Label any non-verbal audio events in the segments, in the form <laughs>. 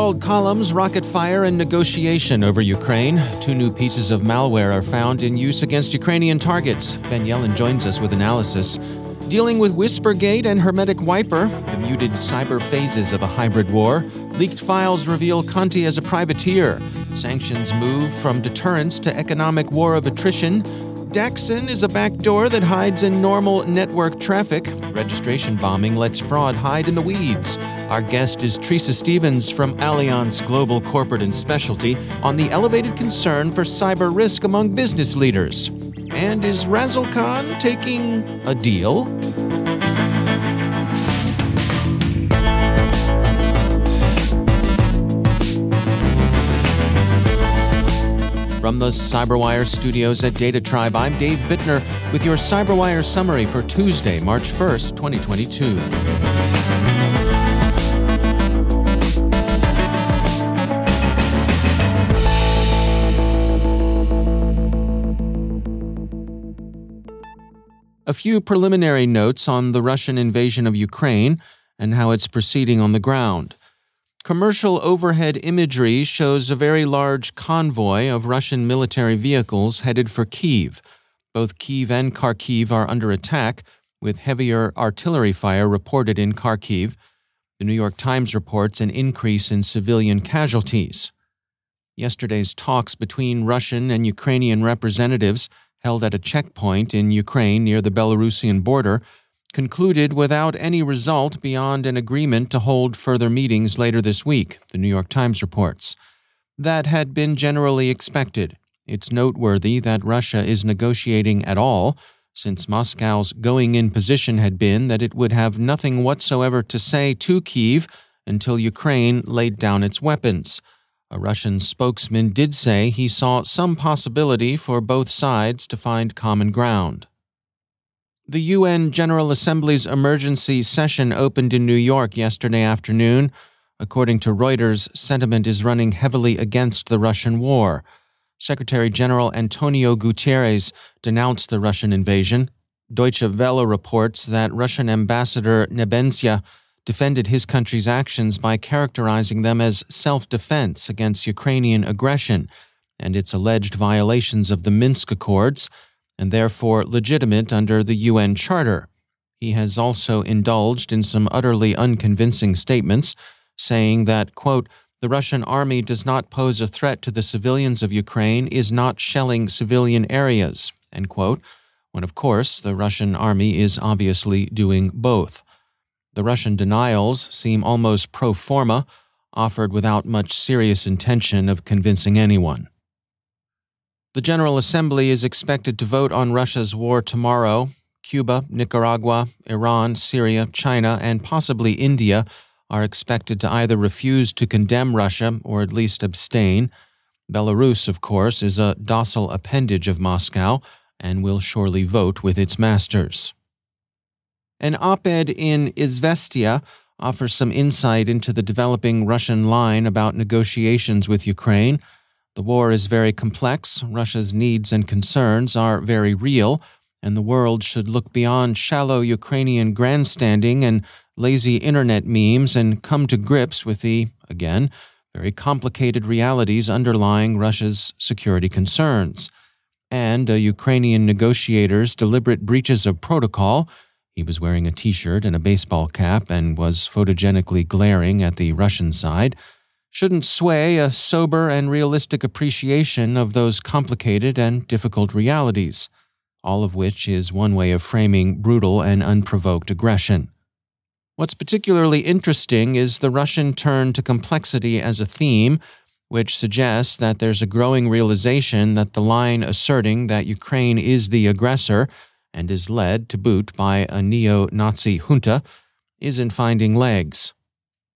Stalled columns, rocket fire, and negotiation over Ukraine. Two new pieces of malware are found in use against Ukrainian targets. Ben Yelin joins us with analysis. Dealing with Whispergate and Hermetic Wiper, the muted cyber phases of a hybrid war. Leaked files reveal Conti as a privateer. Sanctions move from deterrence to economic war of attrition. Daxin is a backdoor that hides in normal network traffic. Registration bombing lets fraud hide in the weeds. Our guest is Tresa Stephens from Allianz Global Corporate and Specialty on the elevated concern for cyber risk among business leaders. And is Razzlekhan taking a deal? From the Cyberwire studios at Data Tribe, I'm Dave Bittner with your Cyberwire summary for Tuesday, March 1st, 2022. A few preliminary notes on the Russian invasion of Ukraine and how it's proceeding on the ground. Commercial overhead imagery shows a very large convoy of Russian military vehicles headed for Kiev. Both Kiev and Kharkiv are under attack, with heavier artillery fire reported in Kharkiv. The New York Times reports an increase in civilian casualties. Yesterday's talks between Russian and Ukrainian representatives, held at a checkpoint in Ukraine near the Belarusian border, concluded without any result beyond an agreement to hold further meetings later this week, the New York Times reports. That had been generally expected. It's noteworthy that Russia is negotiating at all, since Moscow's going in position had been that it would have nothing whatsoever to say to Kiev until Ukraine laid down its weapons. A Russian spokesman did say he saw some possibility for both sides to find common ground. The UN General Assembly's emergency session opened in New York yesterday afternoon. According to Reuters, sentiment is running heavily against the Russian war. Secretary General Antonio Guterres denounced the Russian invasion. Deutsche Welle reports that Russian Ambassador Nebenzia defended his country's actions by characterizing them as self defense against Ukrainian aggression and its alleged violations of the Minsk Accords and therefore legitimate under the UN Charter. He has also indulged in some utterly unconvincing statements, saying that, quote, the Russian army does not pose a threat to the civilians of Ukraine, is not shelling civilian areas, end quote, when of course the Russian army is obviously doing both. The Russian denials seem almost pro forma, offered without much serious intention of convincing anyone. The General Assembly is expected to vote on Russia's war tomorrow. Cuba, Nicaragua, Iran, Syria, China, and possibly India are expected to either refuse to condemn Russia or at least abstain. Belarus, of course, is a docile appendage of Moscow and will surely vote with its masters. An op ed in Izvestia offers some insight into the developing Russian line about negotiations with Ukraine. The war is very complex, Russia's needs and concerns are very real, and the world should look beyond shallow Ukrainian grandstanding and lazy internet memes and come to grips with the, again, very complicated realities underlying Russia's security concerns. And a Ukrainian negotiator's deliberate breaches of protocol. He was wearing a t shirt and a baseball cap and was photogenically glaring at the Russian side shouldn't sway a sober and realistic appreciation of those complicated and difficult realities, all of which is one way of framing brutal and unprovoked aggression. What's particularly interesting is the Russian turn to complexity as a theme, which suggests that there's a growing realization that the line asserting that Ukraine is the aggressor and is led to boot by a neo Nazi junta isn't finding legs.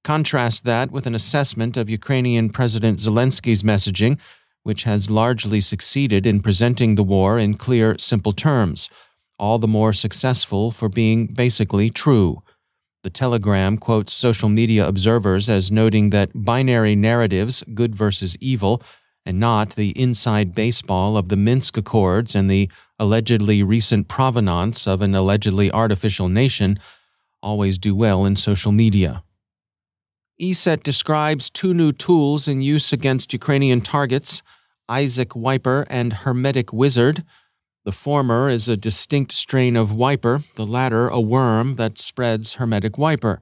Contrast that with an assessment of Ukrainian President Zelensky's messaging, which has largely succeeded in presenting the war in clear, simple terms, all the more successful for being basically true. The Telegram quotes social media observers as noting that binary narratives, good versus evil, and not the inside baseball of the Minsk Accords and the allegedly recent provenance of an allegedly artificial nation, always do well in social media. ESET describes two new tools in use against Ukrainian targets Isaac Wiper and Hermetic Wizard. The former is a distinct strain of wiper, the latter a worm that spreads hermetic wiper.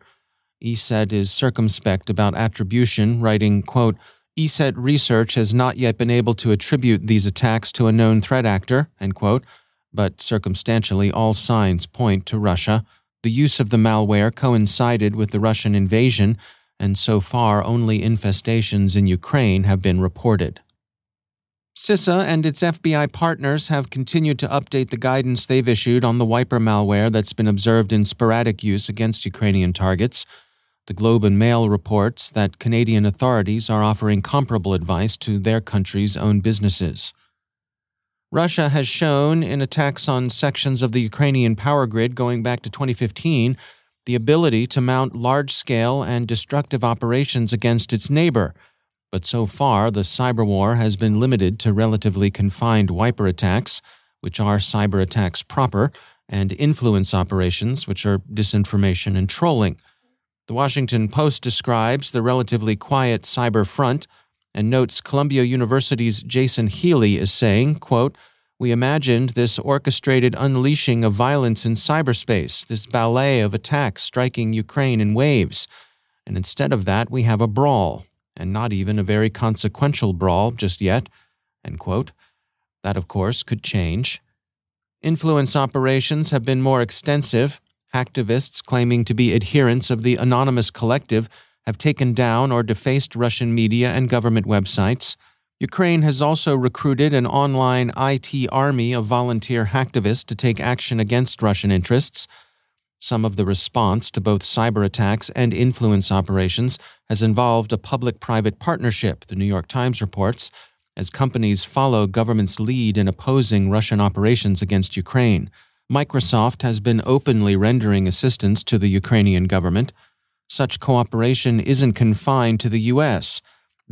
ESET is circumspect about attribution, writing, quote, ESET research has not yet been able to attribute these attacks to a known threat actor, end quote, but circumstantially all signs point to Russia. The use of the malware coincided with the Russian invasion, and so far only infestations in Ukraine have been reported. CISA and its FBI partners have continued to update the guidance they've issued on the wiper malware that's been observed in sporadic use against Ukrainian targets. The Globe and Mail reports that Canadian authorities are offering comparable advice to their country's own businesses. Russia has shown in attacks on sections of the Ukrainian power grid going back to 2015 the ability to mount large scale and destructive operations against its neighbor but so far the cyber war has been limited to relatively confined wiper attacks, which are cyber attacks proper, and influence operations, which are disinformation and trolling. The Washington Post describes the relatively quiet cyber front and notes Columbia University's Jason Healey is saying, quote, we imagined this orchestrated unleashing of violence in cyberspace, this ballet of attacks striking Ukraine in waves. And instead of that, we have a brawl, and not even a very consequential brawl just yet. That, of course, could change. Influence operations have been more extensive. Hacktivists claiming to be adherents of the Anonymous Collective have taken down or defaced Russian media and government websites. Ukraine has also recruited an online IT army of volunteer hacktivists to take action against Russian interests. Some of the response to both cyber attacks and influence operations has involved a public private partnership, the New York Times reports, as companies follow government's lead in opposing Russian operations against Ukraine. Microsoft has been openly rendering assistance to the Ukrainian government. Such cooperation isn't confined to the U.S.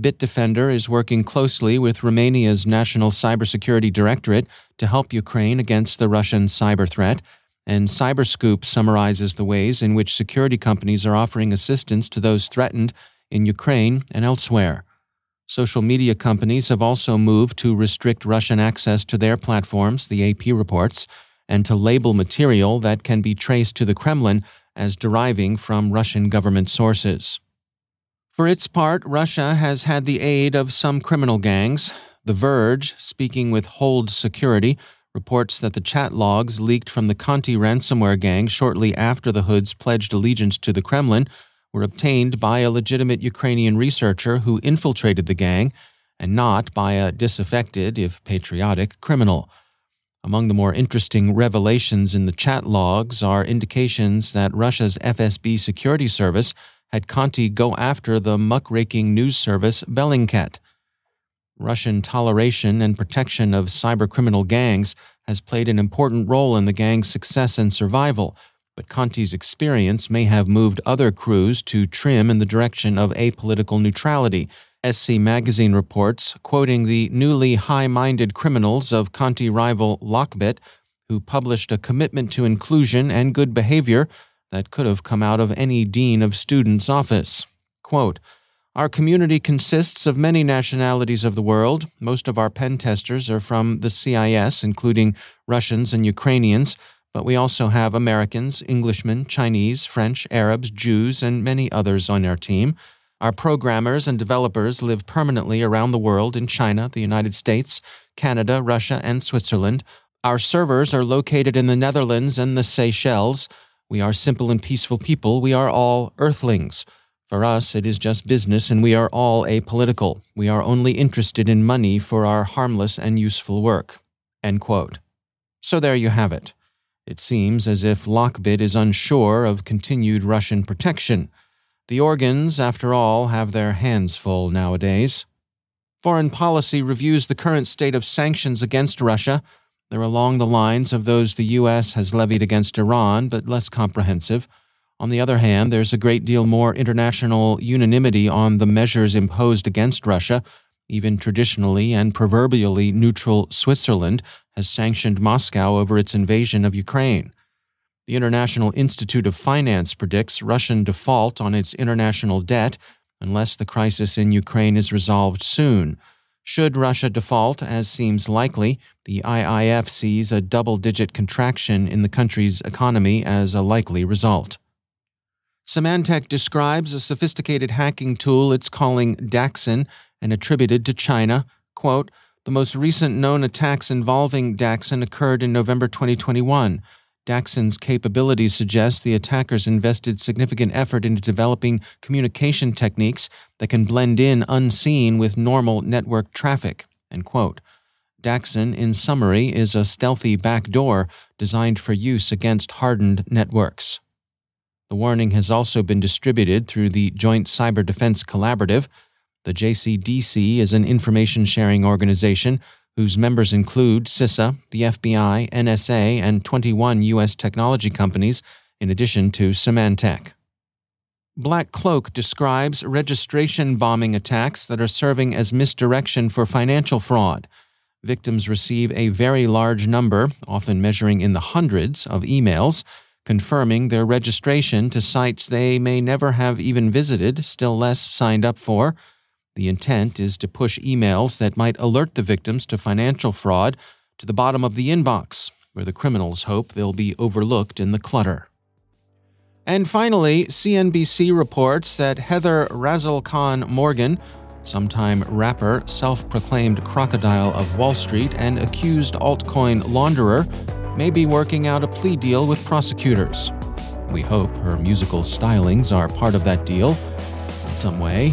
Bitdefender is working closely with Romania's National Cybersecurity Directorate to help Ukraine against the Russian cyber threat and Cyberscoop summarizes the ways in which security companies are offering assistance to those threatened in Ukraine and elsewhere. Social media companies have also moved to restrict Russian access to their platforms, the AP reports, and to label material that can be traced to the Kremlin as deriving from Russian government sources. For its part, Russia has had the aid of some criminal gangs. The Verge, speaking with Hold Security, reports that the chat logs leaked from the Conti ransomware gang shortly after the Hoods pledged allegiance to the Kremlin were obtained by a legitimate Ukrainian researcher who infiltrated the gang and not by a disaffected, if patriotic, criminal. Among the more interesting revelations in the chat logs are indications that Russia's FSB security service had Conti go after the muckraking news service Bellingcat. Russian toleration and protection of cybercriminal gangs has played an important role in the gang's success and survival, but Conti's experience may have moved other crews to trim in the direction of apolitical neutrality. SC Magazine reports, quoting the newly high minded criminals of Conti rival Lockbit, who published a commitment to inclusion and good behavior, that could have come out of any dean of students' office. Quote, our community consists of many nationalities of the world. Most of our pen testers are from the CIS, including Russians and Ukrainians, but we also have Americans, Englishmen, Chinese, French, Arabs, Jews, and many others on our team. Our programmers and developers live permanently around the world in China, the United States, Canada, Russia, and Switzerland. Our servers are located in the Netherlands and the Seychelles. We are simple and peaceful people. We are all earthlings. For us, it is just business, and we are all apolitical. We are only interested in money for our harmless and useful work. So there you have it. It seems as if Lockbit is unsure of continued Russian protection. The organs, after all, have their hands full nowadays. Foreign policy reviews the current state of sanctions against Russia. They're along the lines of those the U.S. has levied against Iran, but less comprehensive. On the other hand, there's a great deal more international unanimity on the measures imposed against Russia. Even traditionally and proverbially neutral Switzerland has sanctioned Moscow over its invasion of Ukraine. The International Institute of Finance predicts Russian default on its international debt unless the crisis in Ukraine is resolved soon. Should Russia default, as seems likely, the IIF sees a double digit contraction in the country's economy as a likely result. Symantec describes a sophisticated hacking tool it's calling Daxin and attributed to China. Quote, the most recent known attacks involving Daxin occurred in November 2021. Daxin's capabilities suggest the attackers invested significant effort into developing communication techniques that can blend in unseen with normal network traffic. Daxin, in summary, is a stealthy backdoor designed for use against hardened networks. The warning has also been distributed through the Joint Cyber Defense Collaborative. The JCDC is an information sharing organization whose members include CISA, the FBI, NSA, and 21 U.S. technology companies, in addition to Symantec. Black Cloak describes registration bombing attacks that are serving as misdirection for financial fraud. Victims receive a very large number, often measuring in the hundreds, of emails confirming their registration to sites they may never have even visited, still less signed up for. The intent is to push emails that might alert the victims to financial fraud to the bottom of the inbox, where the criminals hope they'll be overlooked in the clutter. And finally, CNBC reports that Heather Khan Morgan, sometime rapper, self proclaimed crocodile of Wall Street, and accused altcoin launderer, may be working out a plea deal with prosecutors. We hope her musical stylings are part of that deal in some way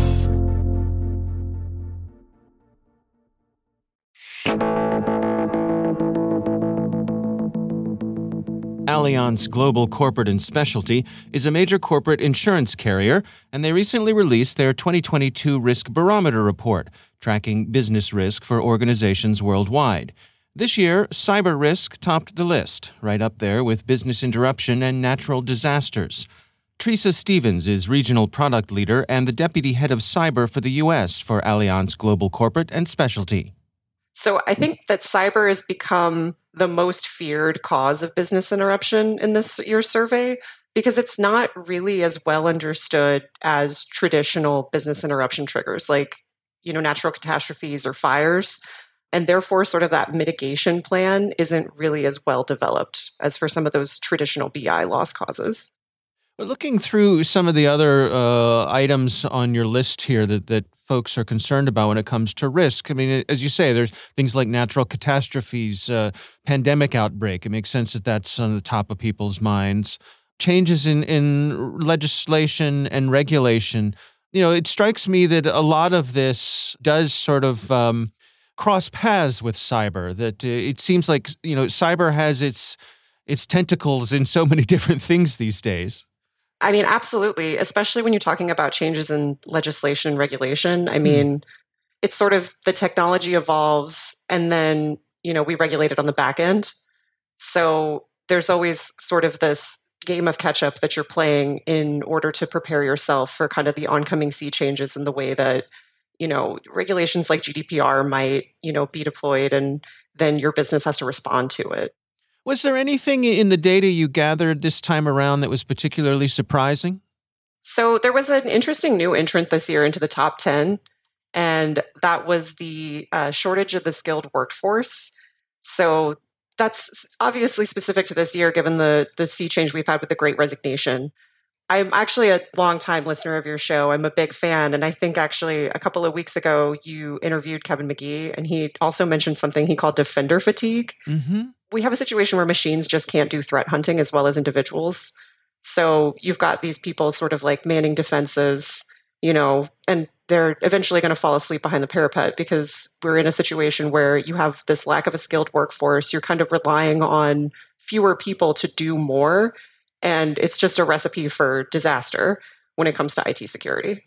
Allianz Global Corporate and Specialty is a major corporate insurance carrier, and they recently released their 2022 Risk Barometer report, tracking business risk for organizations worldwide. This year, cyber risk topped the list, right up there with business interruption and natural disasters. Tresa Stephens is regional product leader and the deputy head of cyber for the U.S. for Allianz Global Corporate and Specialty. So I think that cyber has become the most feared cause of business interruption in this year's survey because it's not really as well understood as traditional business interruption triggers like you know natural catastrophes or fires. And therefore sort of that mitigation plan isn't really as well developed as for some of those traditional bi loss causes. Looking through some of the other uh, items on your list here that, that folks are concerned about when it comes to risk. I mean, as you say, there's things like natural catastrophes, uh, pandemic outbreak. It makes sense that that's on the top of people's minds. Changes in, in legislation and regulation. You know, it strikes me that a lot of this does sort of um, cross paths with cyber. That uh, it seems like you know, cyber has its its tentacles in so many <laughs> different things these days. I mean, absolutely, especially when you're talking about changes in legislation and regulation. I hmm. mean, mm. it's sort of the technology evolves and then, you know, we regulate it on the back end. So there's always sort of this game of catch up that you're playing in order to prepare yourself for kind of the oncoming sea changes in the way that, you know, regulations like GDPR might, you know, be deployed and then your business has to respond to it. Was there anything in the data you gathered this time around that was particularly surprising? So, there was an interesting new entrant this year into the top 10, and that was the uh, shortage of the skilled workforce. So, that's obviously specific to this year, given the, the sea change we've had with the great resignation. I'm actually a long-time listener of your show. I'm a big fan. And I think actually a couple of weeks ago, you interviewed Kevin Magee, and he also mentioned something he called defender fatigue. Mm-hmm we have a situation where machines just can't do threat hunting as well as individuals. So you've got these people sort of like manning defenses, you know, and they're eventually going to fall asleep behind the parapet because we're in a situation where you have this lack of a skilled workforce. You're kind of relying on fewer people to do more. And it's just a recipe for disaster when it comes to IT security.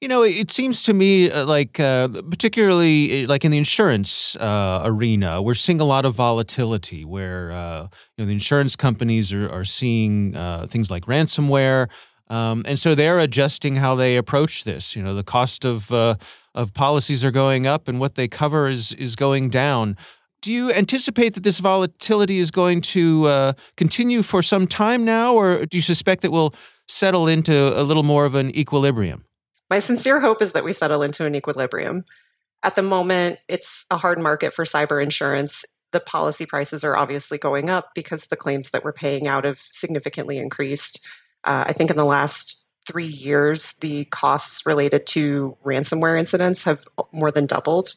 You know, it seems to me uh, like, uh, particularly uh, like in the insurance uh, arena, we're seeing a lot of volatility where uh, you know the insurance companies are, are seeing uh, things like ransomware, um, and so they're adjusting how they approach this. You know, the cost of of policies are going up, and what they cover is is going down. Do you anticipate that this volatility is going to continue for some time now, or do you suspect that we'll settle into a little more of an equilibrium? My sincere hope is that we settle into an equilibrium. At the moment, it's a hard market for cyber insurance. The policy prices are obviously going up because the claims that we're paying out have significantly increased. Uh, I think in the last three years, the costs related to ransomware incidents have more than doubled.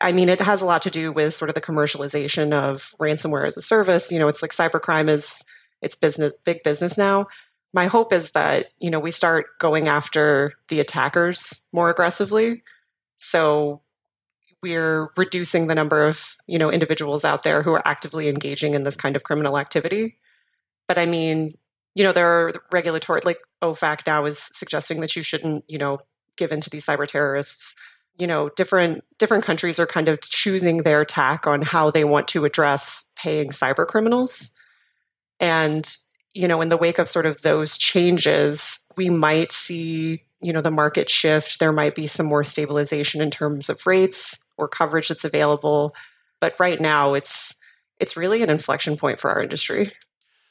I mean, it has a lot to do with sort of the commercialization of ransomware as a service. You know, it's like cybercrime is it's business, big business now. My hope is that you know we start going after the attackers more aggressively. So we're reducing the number of you know individuals out there who are actively engaging in this kind of criminal activity. But i mean you know there are regulatory like ofac now is suggesting that you shouldn't you know give in to these cyber terrorists you know different different countries are kind of choosing their tack on how they want to address paying cyber criminals and you know, in the wake of sort of those changes, we might see, you know, the market shift. There might be some more stabilization in terms of rates or coverage that's available. But right now it's it's really an inflection point for our industry.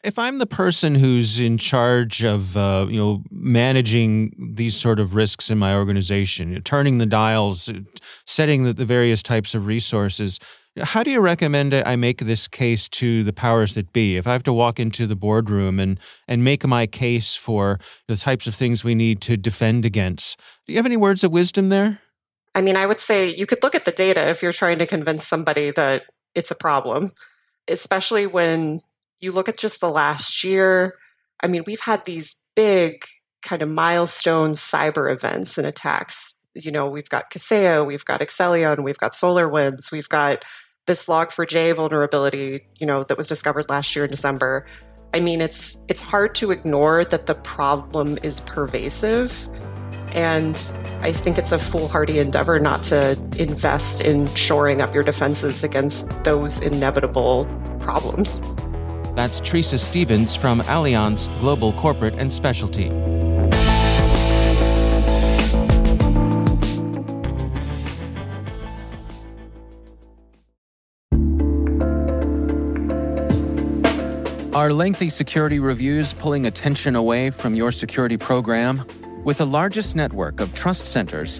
If I'm the person who's in charge of uh, you know managing these sort of risks in my organization, turning the dials, setting the, the various types of resources, how do you recommend I make this case to the powers that be? If I have to walk into the boardroom and, and make my case for the types of things we need to defend against, do you have any words of wisdom there? I mean, I would say you could look at the data if you're trying to convince somebody that it's a problem, especially when You look at just the last year, I mean, we've had these big kind of milestone cyber events and attacks. You know, we've got Kaseya, we've got Accellion, we've got SolarWinds, we've got this log4j vulnerability, you know, that was discovered last year in December. I mean, it's it's hard to ignore that the problem is pervasive. And I think it's a foolhardy endeavor not to invest in shoring up your defenses against those inevitable problems. That's Tresa Stephens from Allianz Global Corporate and Specialty. Are lengthy security reviews pulling attention away from your security program? With the largest network of trust centers,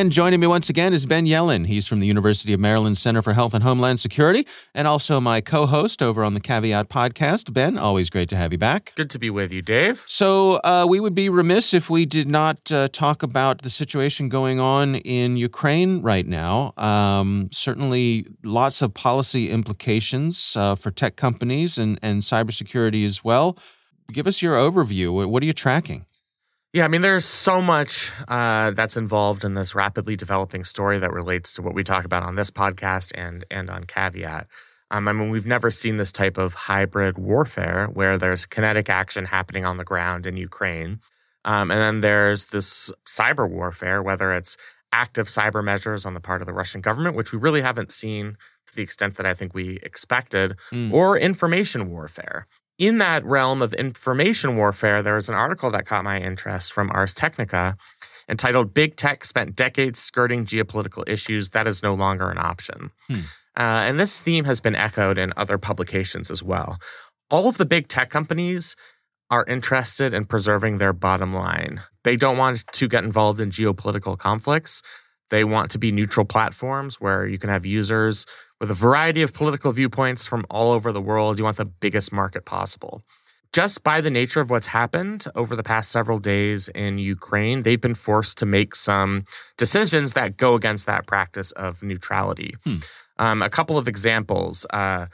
And joining me once again is Ben Yelin. He's from the University of Maryland Center for Health and Homeland Security and also my co host over on the Caveat podcast. Ben, always great to have you back. Good to be with you, Dave. So, uh, we would be remiss if we did not uh, talk about the situation going on in Ukraine right now. Um, certainly, lots of policy implications uh, for tech companies and, and cybersecurity as well. Give us your overview. What are you tracking? Yeah, I mean, there's so much uh, that's involved in this rapidly developing story that relates to what we talk about on this podcast and and on Caveat. Um, I mean, we've never seen this type of hybrid warfare where there's kinetic action happening on the ground in Ukraine, um, and then there's this cyber warfare, whether it's active cyber measures on the part of the Russian government, which we really haven't seen to the extent that I think we expected, mm. or information warfare in that realm of information warfare, there was an article that caught my interest from Ars Technica entitled Big Tech Spent Decades Skirting Geopolitical Issues That Is No Longer an Option. Hmm. Uh, and this theme has been echoed in other publications as well. All of the big tech companies are interested in preserving their bottom line. They don't want to get involved in geopolitical conflicts. They want to be neutral platforms where you can have users with a variety of political viewpoints from all over the world. You want the biggest market possible. Just by the nature of what's happened over the past several days in Ukraine, they've been forced to make some decisions that go against that practice of neutrality. Hmm. Um, a couple of examples. Uh,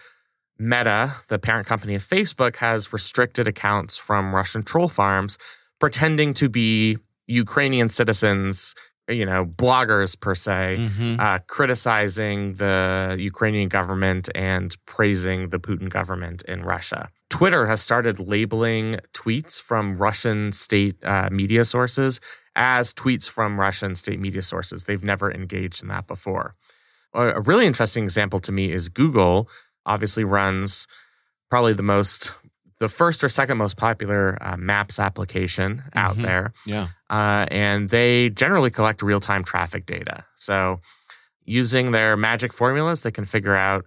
Meta, the parent company of Facebook, has restricted accounts from Russian troll farms pretending to be Ukrainian citizens you know, bloggers per se, mm-hmm. uh, criticizing the Ukrainian government and praising the Putin government in Russia. Twitter has started labeling tweets from Russian state uh, media sources as tweets from Russian state media sources. They've never engaged in that before. A really interesting example to me is Google obviously runs probably the most the first or second most popular uh, maps application out mm-hmm. there. Yeah. Uh, and they generally collect real time traffic data. So using their magic formulas, they can figure out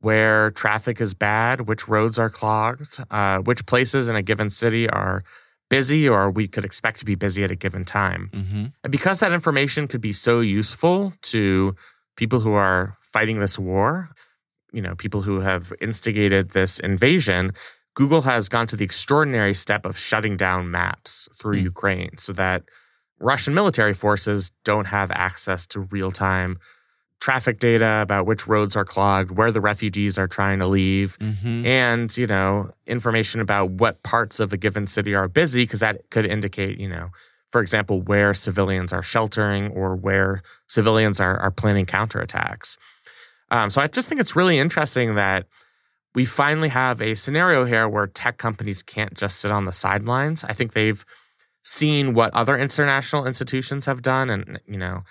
where traffic is bad, which roads are clogged, uh, which places in a given city are busy or we could expect to be busy at a given time. Mm-hmm. And because that information could be so useful to people who are fighting this war, you know, people who have instigated this invasion, Google has gone to the extraordinary step of shutting down maps through mm. Ukraine so that Russian military forces don't have access to real time traffic data about which roads are clogged, where the refugees are trying to leave, mm-hmm. and, you know, information about what parts of a given city are busy, because that could indicate, you know, for example, where civilians are sheltering or where civilians are, are planning counterattacks. Um, so I just think it's really interesting that we finally have a scenario here where tech companies can't just sit on the sidelines. I think they've seen what other international institutions have done and, you know,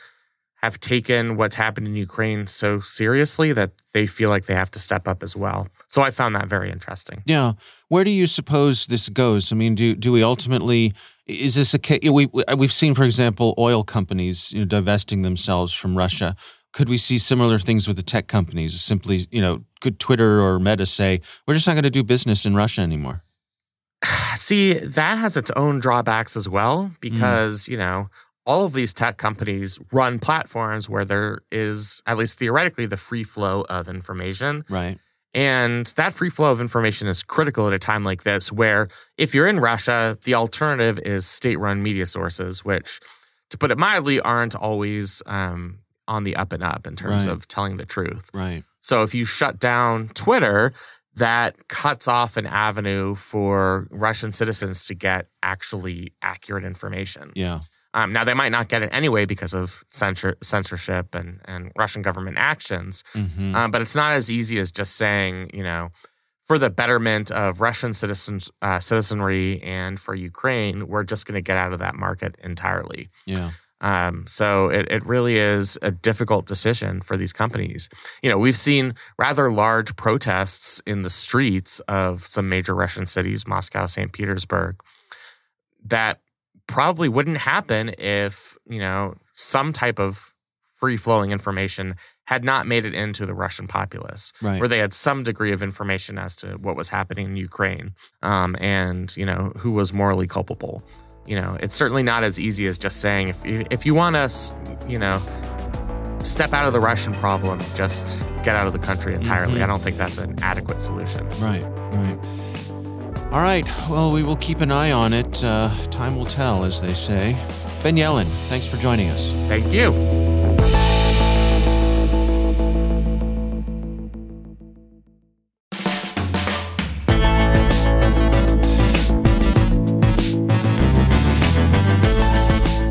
have taken what's happened in Ukraine so seriously that they feel like they have to step up as well. So I found that very interesting. Yeah. Where do you suppose this goes? I mean, do do we ultimately is this a case? We we've seen, for example, oil companies you know, divesting themselves from Russia. Could we see similar things with the tech companies? Simply, you know, could Twitter or Meta say we're just not going to do business in Russia anymore? <sighs> See, that has its own drawbacks as well because, mm. you know, all of these tech companies run platforms where there is, at least theoretically, the free flow of information. Right. And that free flow of information is critical at a time like this, where if you're in Russia, the alternative is state run media sources, which, to put it mildly, aren't always um, on the up and up in terms right. of telling the truth. Right. So if you shut down Twitter, that cuts off an avenue for Russian citizens to get actually accurate information. Yeah. Um, now they might not get it anyway because of censor- censorship and, and Russian government actions, mm-hmm. um, but it's not as easy as just saying, you know, for the betterment of Russian citizens, uh, citizenry and for Ukraine, we're just going to get out of that market entirely. Yeah. Um, so it, it really is a difficult decision for these companies. You know, we've seen rather large protests in the streets of some major Russian cities, Moscow, St. Petersburg, that probably wouldn't happen if, you know, some type of free flowing information had not made it into the Russian populace, right. where they had some degree of information as to what was happening in Ukraine um, and, you know, who was morally culpable. You know, it's certainly not as easy as just saying if you, if you want us, you know, step out of the Russian problem, just get out of the country entirely. Mm-hmm. I don't think that's an adequate solution. Right, right. All right. Well, we will keep an eye on it. Uh, time will tell, as they say. Ben Yelin, thanks for joining us. Thank you.